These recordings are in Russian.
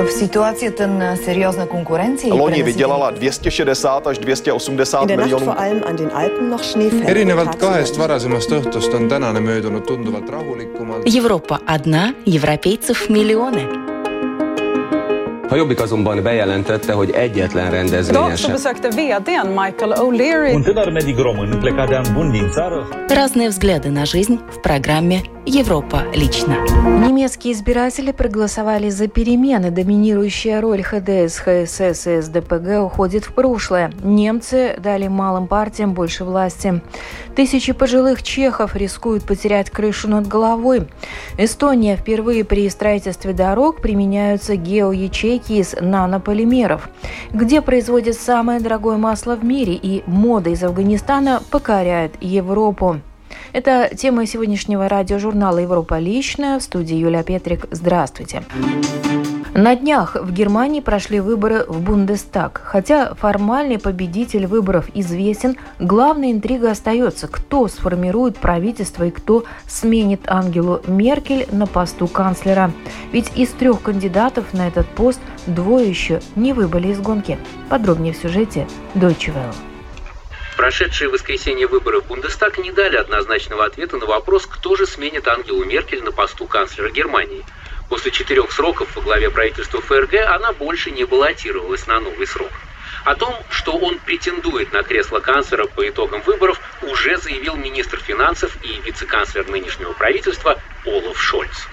В ситуацията на сериозна конкуренция Loni vydělala 260 až 280 miljonů. erinevalt kahest varasemast õhtust on tänane möödunud tunduvalt rahulikumalt. Европа одна, европейцев миллионы. A Jobbik azonban bejelentette, hogy egyetlen rendezvényen sem. besökte VDn Michael O'Leary. Un tânăr medic român plecat de an bun din țară. Разные взгляды на жизнь в программе «Европа лично». Немецкие избиратели проголосовали за перемены. Доминирующая роль ХДС, ХСС и СДПГ уходит в прошлое. Немцы дали малым партиям больше власти. Тысячи пожилых чехов рискуют потерять крышу над головой. Эстония впервые при строительстве дорог применяются геоячейки из нанополимеров. Где производят самое дорогое масло в мире и мода из Афганистана покоряет Европу. Это тема сегодняшнего радиожурнала «Европа личная». В студии Юлия Петрик. Здравствуйте. На днях в Германии прошли выборы в Бундестаг. Хотя формальный победитель выборов известен, главная интрига остается, кто сформирует правительство и кто сменит Ангелу Меркель на посту канцлера. Ведь из трех кандидатов на этот пост двое еще не выбыли из гонки. Подробнее в сюжете Deutsche Welle. Прошедшие воскресенье выборы в Бундестаг не дали однозначного ответа на вопрос, кто же сменит Ангелу Меркель на посту канцлера Германии. После четырех сроков во главе правительства ФРГ она больше не баллотировалась на новый срок. О том, что он претендует на кресло канцлера по итогам выборов, уже заявил министр финансов и вице-канцлер нынешнего правительства Олаф Шольц.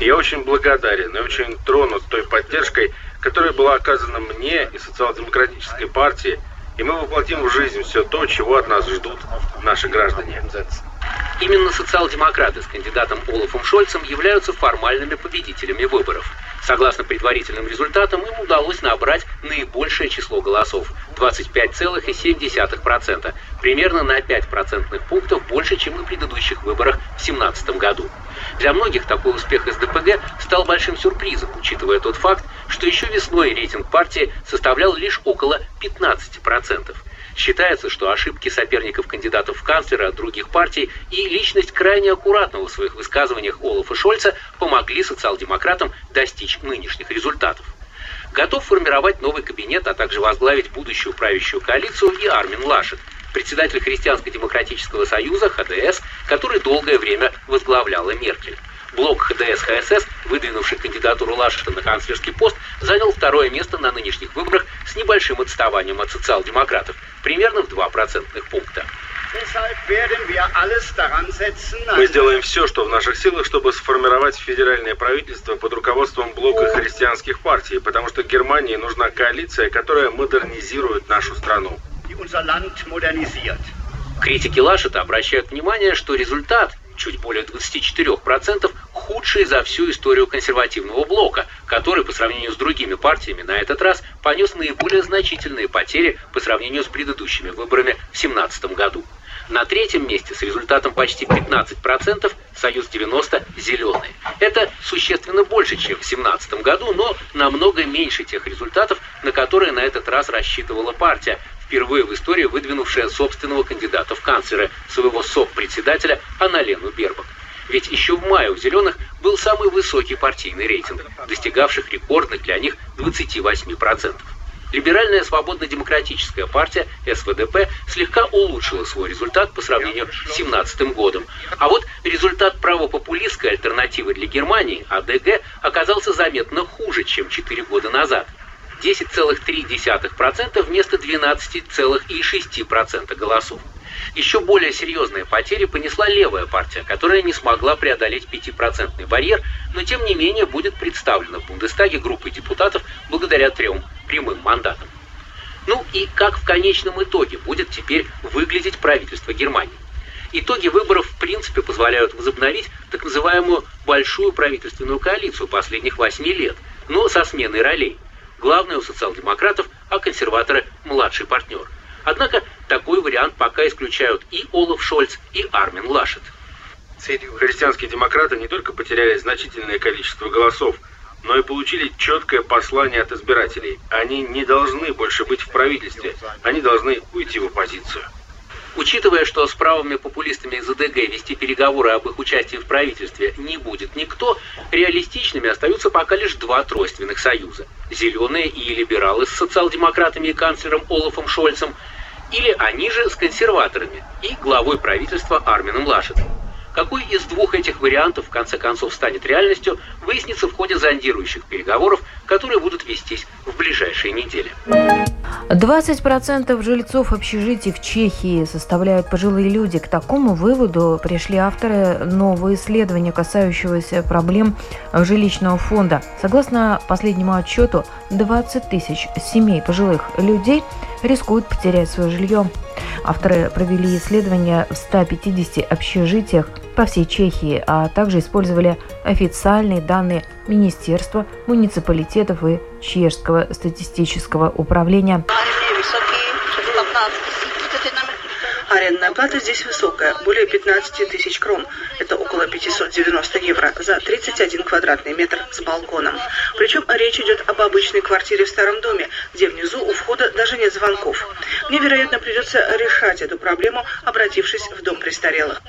Я очень благодарен и очень тронут той поддержкой, которая была оказана мне и социал-демократической партии, и мы воплотим в жизнь все то, чего от нас ждут наши граждане. Именно социал-демократы с кандидатом Олафом Шольцем являются формальными победителями выборов. Согласно предварительным результатам, им удалось набрать наибольшее число голосов – 25,7%, примерно на 5 процентных пунктов больше, чем на предыдущих выборах в 2017 году. Для многих такой успех СДПГ стал большим сюрпризом, учитывая тот факт, что еще весной рейтинг партии составлял лишь около 15%. Считается, что ошибки соперников кандидатов в канцлера от других партий и личность крайне аккуратного в своих высказываниях Олафа Шольца помогли социал-демократам достичь нынешних результатов. Готов формировать новый кабинет, а также возглавить будущую правящую коалицию и Армин Лашет, председатель Христианско-демократического союза ХДС, который долгое время возглавляла Меркель. Блок ХДС-ХСС, выдвинувший кандидатуру Лашета на канцлерский пост, занял второе место на нынешних выборах с небольшим отставанием от социал-демократов, примерно в 2 процентных пункта. Мы сделаем все, что в наших силах, чтобы сформировать федеральное правительство под руководством блока христианских партий, потому что Германии нужна коалиция, которая модернизирует нашу страну. Критики Лашета обращают внимание, что результат чуть более 24%, худший за всю историю консервативного блока, который по сравнению с другими партиями на этот раз понес наиболее значительные потери по сравнению с предыдущими выборами в 2017 году. На третьем месте с результатом почти 15% Союз 90 «Зеленые». Это существенно больше, чем в 2017 году, но намного меньше тех результатов, на которые на этот раз рассчитывала партия, впервые в истории выдвинувшая собственного кандидата в канцлеры, своего СОП-председателя Аналену Бербак. Ведь еще в мае у «Зеленых» был самый высокий партийный рейтинг, достигавших рекордных для них 28%. Либеральная свободно-демократическая партия СВДП слегка улучшила свой результат по сравнению с 2017 годом. А вот результат правопопулистской альтернативы для Германии, АДГ, оказался заметно хуже, чем 4 года назад. 10,3% вместо 12,6% голосов. Еще более серьезные потери понесла левая партия, которая не смогла преодолеть 5% барьер, но тем не менее будет представлена в Бундестаге группой депутатов благодаря трем прямым мандатам. Ну и как в конечном итоге будет теперь выглядеть правительство Германии? Итоги выборов в принципе позволяют возобновить так называемую большую правительственную коалицию последних восьми лет, но со сменой ролей. Главное у социал-демократов, а консерваторы – младший партнер. Однако такой вариант пока исключают и Олаф Шольц, и Армин Лашет. Христианские демократы не только потеряли значительное количество голосов, но и получили четкое послание от избирателей. Они не должны больше быть в правительстве, они должны уйти в оппозицию. Учитывая, что с правыми популистами из АДГ вести переговоры об их участии в правительстве не будет никто, реалистичными остаются пока лишь два тройственных союза. Зеленые и либералы с социал-демократами и канцлером Олафом Шольцем, или они же с консерваторами и главой правительства Армином Лашетом. Какой из двух этих вариантов в конце концов станет реальностью, выяснится в ходе зондирующих переговоров, которые будут вестись в ближайшие недели. 20% жильцов общежитий в Чехии составляют пожилые люди. К такому выводу пришли авторы нового исследования, касающегося проблем жилищного фонда. Согласно последнему отчету, 20 тысяч семей пожилых людей рискуют потерять свое жилье. Авторы провели исследования в 150 общежитиях по всей Чехии, а также использовали официальные данные Министерства, муниципалитетов и Чешского статистического управления. Арендная плата здесь высокая, более 15 тысяч крон. Это около 590 евро за 31 квадратный метр с балконом. Причем речь идет об обычной квартире в старом доме, где внизу у входа даже нет звонков. Мне, вероятно, придется решать эту проблему, обратившись в дом престарелых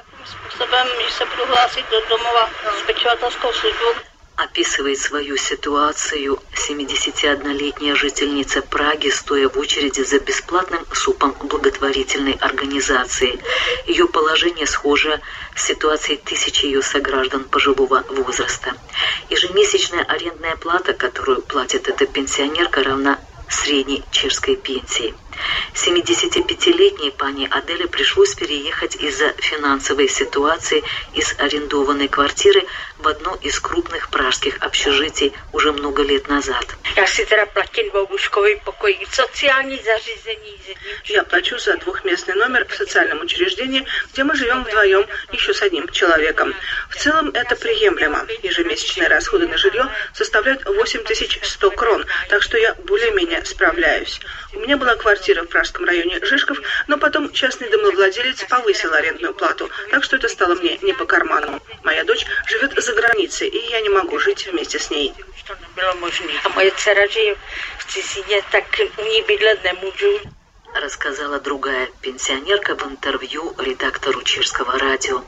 описывает свою ситуацию 71-летняя жительница Праги, стоя в очереди за бесплатным супом благотворительной организации. Ее положение схоже с ситуацией тысячи ее сограждан пожилого возраста. Ежемесячная арендная плата, которую платит эта пенсионерка, равна средней чешской пенсии. 75-летней пани Аделе пришлось переехать из-за финансовой ситуации из арендованной квартиры в одно из крупных пражских общежитий уже много лет назад. Я плачу за двухместный номер в социальном учреждении, где мы живем вдвоем, еще с одним человеком. В целом это приемлемо. Ежемесячные расходы на жилье составляют 8100 крон, так что я более-менее справляюсь. У меня была квартира в пражском районе Жишков, но потом частный домовладелец повысил арендную плату, так что это стало мне не по карману. Моя дочь живет за границей, и я не могу жить вместе с ней. А моя v cizině, tak u ní bydlet nemůžu рассказала другая пенсионерка в интервью редактору чешского радио.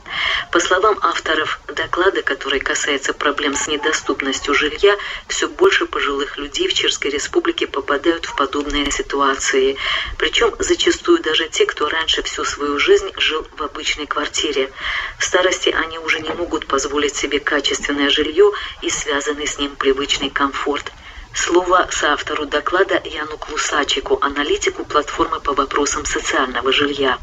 По словам авторов доклада, который касается проблем с недоступностью жилья, все больше пожилых людей в Чешской Республике попадают в подобные ситуации. Причем зачастую даже те, кто раньше всю свою жизнь жил в обычной квартире. В старости они уже не могут позволить себе качественное жилье и связанный с ним привычный комфорт. Слово соавтору доклада Яну Клусачику, аналитику платформы по вопросам социального жилья.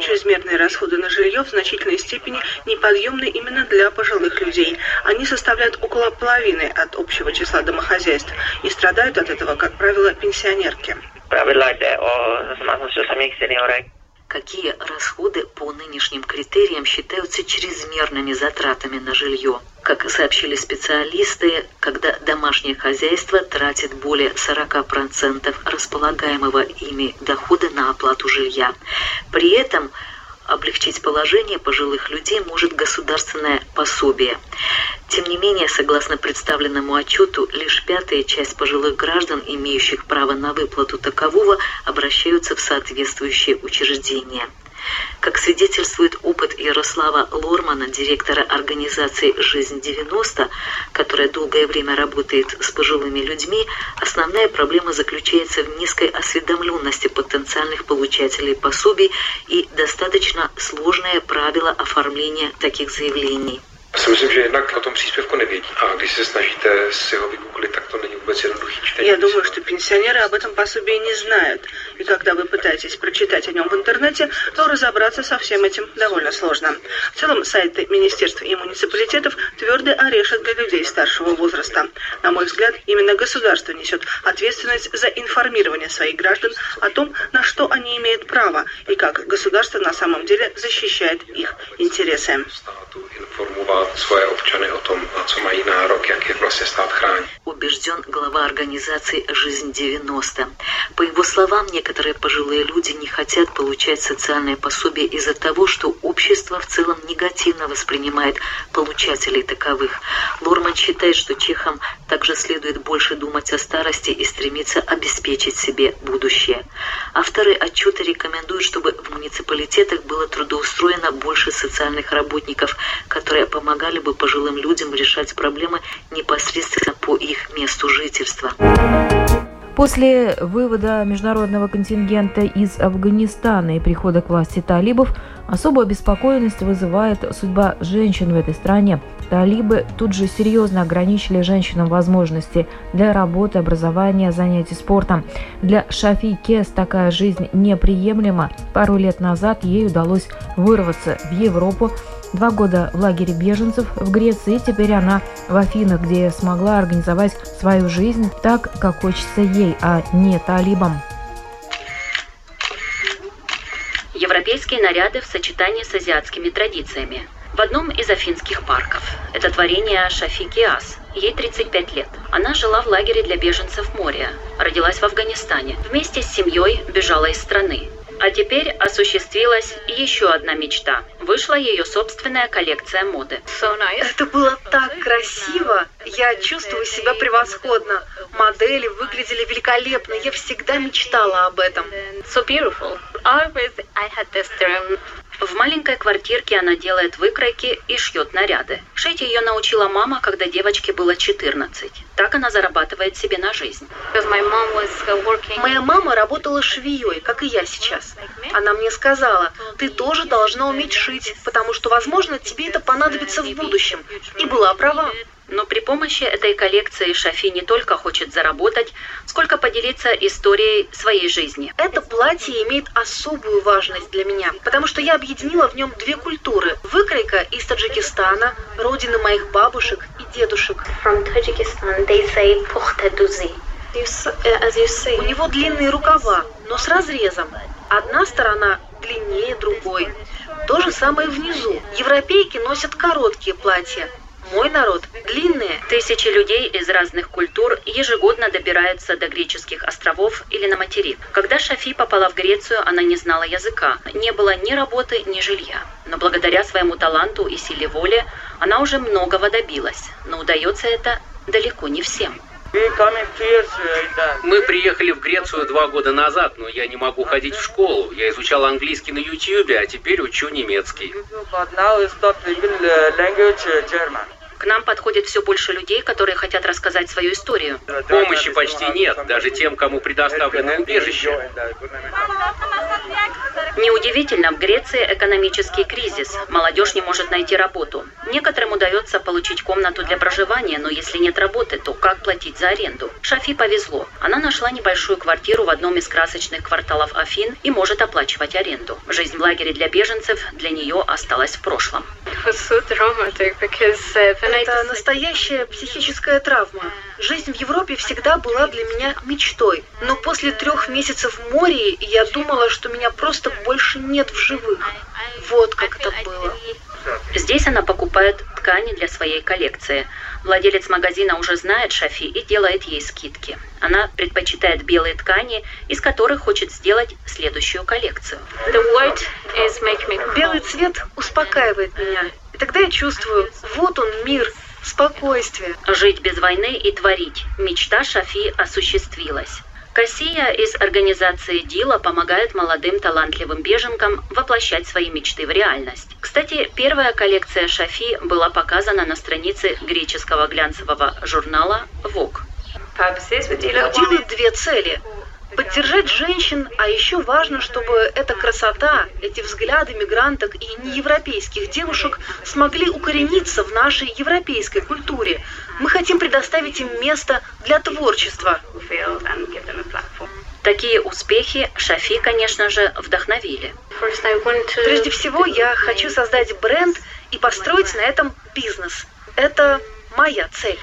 Чрезмерные расходы на жилье в значительной степени неподъемны именно для пожилых людей. Они составляют около половины от общего числа домохозяйств и страдают от этого, как правило, пенсионерки. Какие расходы по нынешним критериям считаются чрезмерными затратами на жилье? Как сообщили специалисты, когда домашнее хозяйство тратит более 40% располагаемого ими дохода на оплату жилья. При этом облегчить положение пожилых людей может государственное пособие. Тем не менее, согласно представленному отчету, лишь пятая часть пожилых граждан, имеющих право на выплату такового, обращаются в соответствующие учреждения. Как свидетельствует опыт Ярослава Лормана, директора организации «Жизнь-90», которая долгое время работает с пожилыми людьми, основная проблема заключается в низкой осведомленности потенциальных получателей пособий и достаточно сложное правило оформления таких заявлений. Si myslím, že jednak o tom příspěvku nevědí. A když se snažíte si ho vygooglit, tak to není vůbec jednoduchý čtení. Я думаю, что пенсионеры об этом пособии не знают. И когда вы пытаетесь прочитать о нем в интернете, то разобраться со всем этим довольно сложно. В целом, сайты министерств и муниципалитетов твердый орешек для людей старшего возраста. На мой взгляд, именно государство несет ответственность за информирование своих граждан о том, на что они имеют право и как государство на самом деле защищает их интересы. Svoje občany o tom, na co mají nárok, jak je vlastně stát chrání. Убежден глава организации «Жизнь 90». По его словам, некоторые пожилые люди не хотят получать социальные пособия из-за того, что общество в целом негативно воспринимает получателей таковых. Лорман считает, что чехам также следует больше думать о старости и стремиться обеспечить себе будущее. Авторы отчета рекомендуют, чтобы в муниципалитетах было трудоустроено больше социальных работников, которые помогали бы пожилым людям решать проблемы непосредственно по их месту жительства. После вывода международного контингента из Афганистана и прихода к власти талибов особую обеспокоенность вызывает судьба женщин в этой стране. Талибы тут же серьезно ограничили женщинам возможности для работы, образования, занятий спортом. Для Шафи Кес такая жизнь неприемлема. Пару лет назад ей удалось вырваться в Европу, Два года в лагере беженцев в Греции, и теперь она в Афинах, где смогла организовать свою жизнь так, как хочется ей, а не талибам. Европейские наряды в сочетании с азиатскими традициями. В одном из афинских парков. Это творение Шафи Киас. Ей 35 лет. Она жила в лагере для беженцев Мория. Родилась в Афганистане. Вместе с семьей бежала из страны. А теперь осуществилась еще одна мечта. Вышла ее собственная коллекция моды. So nice. Это было так красиво. Я чувствую себя превосходно. Модели выглядели великолепно. Я всегда мечтала об этом. So beautiful. Always I had this dream. В маленькой квартирке она делает выкройки и шьет наряды. Шить ее научила мама, когда девочке было 14. Так она зарабатывает себе на жизнь. Uh, Моя мама работала швеей, как и я сейчас. Она мне сказала, ты тоже должна уметь шить, потому что, возможно, тебе это понадобится в будущем. И была права. Но при помощи этой коллекции Шафи не только хочет заработать, сколько поделиться историей своей жизни. Это платье имеет особую важность для меня, потому что я объединила в нем две культуры. Выкройка из Таджикистана, родины моих бабушек и дедушек. From Tajikistan they say uh, У него длинные рукава, но с разрезом. Одна сторона длиннее другой. То же самое внизу. Европейки носят короткие платья, мой народ длинные. Тысячи людей из разных культур ежегодно добираются до греческих островов или на материк. Когда Шафи попала в Грецию, она не знала языка. Не было ни работы, ни жилья. Но благодаря своему таланту и силе воли она уже многого добилась. Но удается это далеко не всем. Мы приехали в Грецию два года назад, но я не могу ходить в школу. Я изучал английский на YouTube, а теперь учу немецкий. К нам подходит все больше людей, которые хотят рассказать свою историю. Помощи почти нет, даже тем, кому предоставлено убежище. Неудивительно, в Греции экономический кризис. Молодежь не может найти работу. Некоторым удается получить комнату для проживания, но если нет работы, то как платить за аренду? Шафи повезло. Она нашла небольшую квартиру в одном из красочных кварталов Афин и может оплачивать аренду. Жизнь в лагере для беженцев для нее осталась в прошлом. Это настоящая психическая травма. Жизнь в Европе всегда была для меня мечтой. Но после трех месяцев в море я думала, что меня просто больше нет в живых. Вот как это было. Здесь она покупает ткани для своей коллекции. Владелец магазина уже знает Шафи и делает ей скидки. Она предпочитает белые ткани, из которых хочет сделать следующую коллекцию. Белый цвет успокаивает меня. Тогда я чувствую, вот он мир, спокойствие. Жить без войны и творить. Мечта Шафи осуществилась. Кассия из организации Дила помогает молодым талантливым беженкам воплощать свои мечты в реальность. Кстати, первая коллекция Шафи была показана на странице греческого глянцевого журнала «Вог». Делают две цели поддержать женщин, а еще важно, чтобы эта красота, эти взгляды мигранток и неевропейских девушек смогли укорениться в нашей европейской культуре. Мы хотим предоставить им место для творчества. Такие успехи Шафи, конечно же, вдохновили. Прежде всего, я хочу создать бренд и построить на этом бизнес. Это моя цель.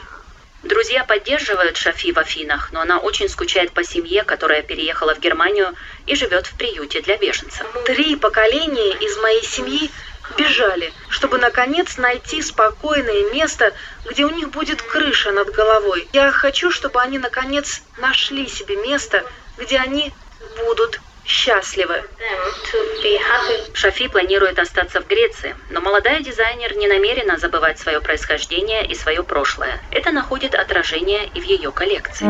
Друзья поддерживают Шафи в Афинах, но она очень скучает по семье, которая переехала в Германию и живет в приюте для беженцев. Три поколения из моей семьи бежали, чтобы наконец найти спокойное место, где у них будет крыша над головой. Я хочу, чтобы они наконец нашли себе место, где они будут счастливы. Шафи планирует остаться в Греции, но молодая дизайнер не намерена забывать свое происхождение и свое прошлое. Это находит отражение и в ее коллекции.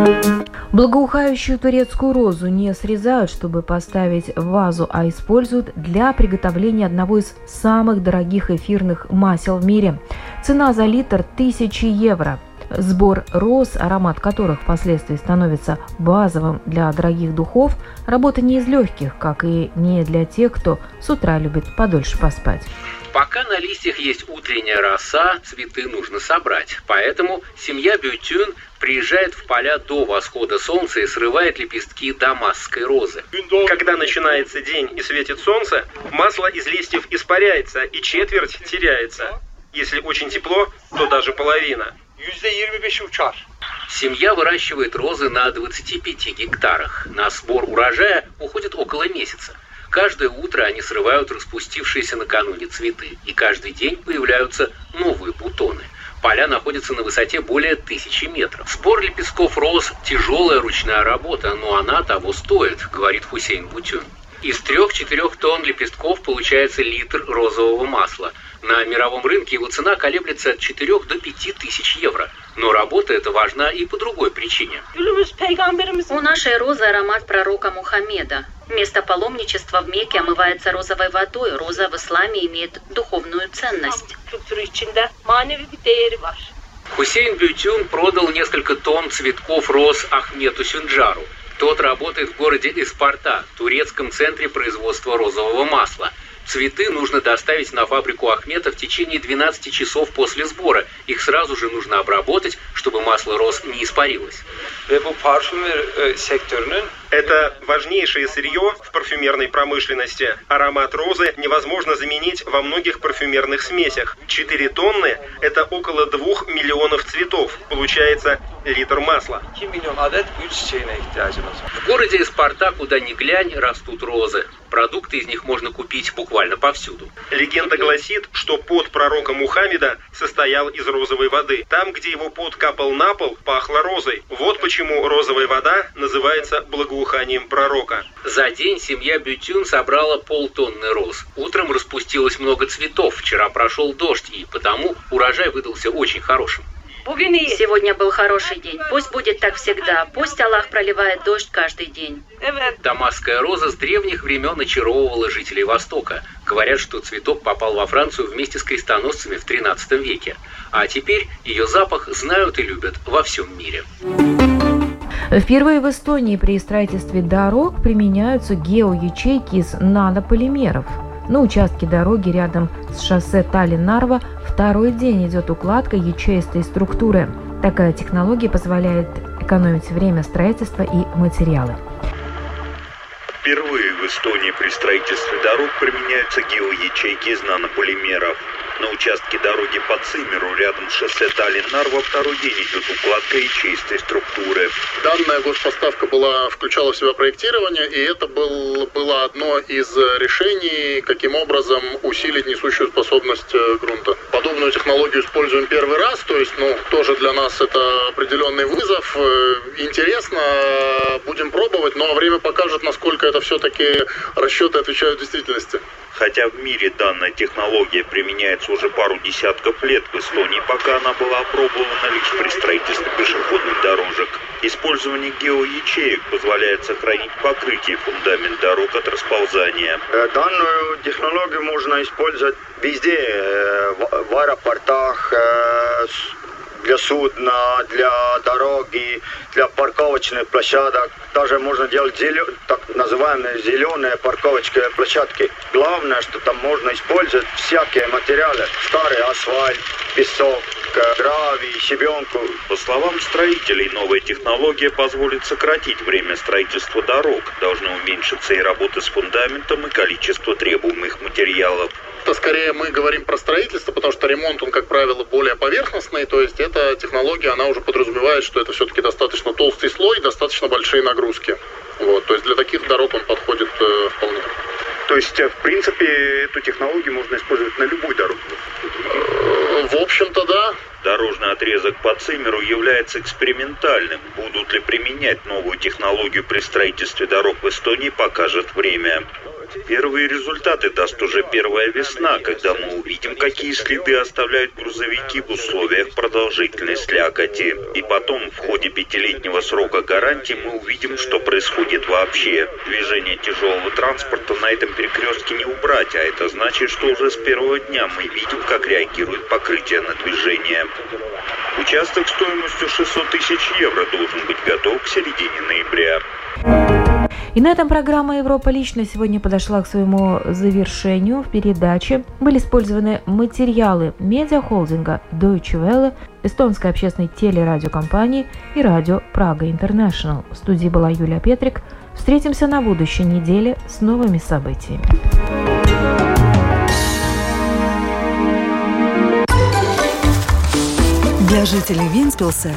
Благоухающую турецкую розу не срезают, чтобы поставить в вазу, а используют для приготовления одного из самых дорогих эфирных масел в мире. Цена за литр – 1000 евро. Сбор роз, аромат которых впоследствии становится базовым для дорогих духов, работа не из легких, как и не для тех, кто с утра любит подольше поспать. Пока на листьях есть утренняя роса, цветы нужно собрать. Поэтому семья Бютюн приезжает в поля до восхода солнца и срывает лепестки дамасской розы. Когда начинается день и светит солнце, масло из листьев испаряется и четверть теряется. Если очень тепло, то даже половина. %25'i uçar. Семья выращивает розы на 25 гектарах. На сбор урожая уходит около месяца. Каждое утро они срывают распустившиеся накануне цветы, и каждый день появляются новые бутоны. Поля находятся на высоте более тысячи метров. Сбор лепестков роз – тяжелая ручная работа, но она того стоит, говорит Хусейн Бутюн. Из трех-четырех тонн лепестков получается литр розового масла – на мировом рынке его цена колеблется от 4 до 5 тысяч евро. Но работа эта важна и по другой причине. У нашей розы аромат пророка Мухаммеда. Место паломничества в Мекке омывается розовой водой. Роза в исламе имеет духовную ценность. Хусейн Бютюн продал несколько тонн цветков роз Ахмету Сюнджару. Тот работает в городе Испарта, турецком центре производства розового масла – Цветы нужно доставить на фабрику Ахмета в течение 12 часов после сбора. Их сразу же нужно обработать, чтобы масло роз не испарилось. Это важнейшее сырье в парфюмерной промышленности. Аромат розы невозможно заменить во многих парфюмерных смесях. 4 тонны – это около 2 миллионов цветов. Получается литр масла. В городе Спарта, куда ни глянь, растут розы. Продукты из них можно купить буквально повсюду. Легенда гласит, что пот пророка Мухаммеда состоял из розовой воды. Там, где его пот капал на пол, пахло розой. Вот почему розовая вода называется благоуханием благоуханием пророка. За день семья Бютюн собрала полтонны роз. Утром распустилось много цветов, вчера прошел дождь, и потому урожай выдался очень хорошим. Сегодня был хороший день. Пусть будет так всегда. Пусть Аллах проливает дождь каждый день. Дамасская роза с древних времен очаровывала жителей Востока. Говорят, что цветок попал во Францию вместе с крестоносцами в 13 веке. А теперь ее запах знают и любят во всем мире. Впервые в Эстонии при строительстве дорог применяются геоячейки из нанополимеров. На участке дороги рядом с шоссе Таллин-Нарва второй день идет укладка ячеистой структуры. Такая технология позволяет экономить время строительства и материалы. Впервые в Эстонии при строительстве дорог применяются геоячейки из нанополимеров. На участке дороги по Цимеру, рядом с шоссе Таллин-Нар, второй день идет укладка ячеистой структуры. Данная госпоставка была, включала в себя проектирование, и это был, было одно из решений, каким образом усилить несущую способность э, грунта. Подобную технологию используем первый раз, то есть, ну, тоже для нас это определенный вызов. Э, интересно, будем пробовать, но время покажет, насколько это все-таки расчеты отвечают действительности. Хотя в мире данная технология применяется уже пару десятков лет, в Эстонии пока она была опробована лишь при строительстве пешеходных дорожек. Использование геоячеек позволяет сохранить покрытие фундамент дорог от расползания. Э, данную технологию можно использовать везде, э, в аэропортах, э, для судна, для дороги, для парковочных площадок. Даже можно делать зелё... так называемые зеленые парковочные площадки. Главное, что там можно использовать всякие материалы. Старый асфальт, песок, гравий, щебенку. По словам строителей, новая технология позволит сократить время строительства дорог. Должны уменьшиться и работы с фундаментом, и количество требуемых материалов это скорее мы говорим про строительство, потому что ремонт, он, как правило, более поверхностный, то есть эта технология, она уже подразумевает, что это все-таки достаточно толстый слой, достаточно большие нагрузки. Вот, то есть для таких дорог он подходит э, вполне. То есть, в принципе, эту технологию можно использовать на любой дороге? В общем-то, да. Дорожный отрезок по Цимеру является экспериментальным. Будут ли применять новую технологию при строительстве дорог в Эстонии, покажет время. Первые результаты даст уже первая весна, когда мы увидим, какие следы оставляют грузовики в условиях продолжительной слякоти. И потом, в ходе пятилетнего срока гарантии, мы увидим, что происходит вообще. Движение тяжелого транспорта на этом перекрестке не убрать, а это значит, что уже с первого дня мы видим, как реагирует покрытие на движение. Участок стоимостью 600 тысяч евро должен быть готов к середине ноября. И на этом программа «Европа лично» сегодня подошла к своему завершению. В передаче были использованы материалы медиахолдинга Deutsche Welle, эстонской общественной телерадиокомпании и радио Прага Интернешнл. В студии была Юлия Петрик. Встретимся на будущей неделе с новыми событиями. Для жителей Винспилса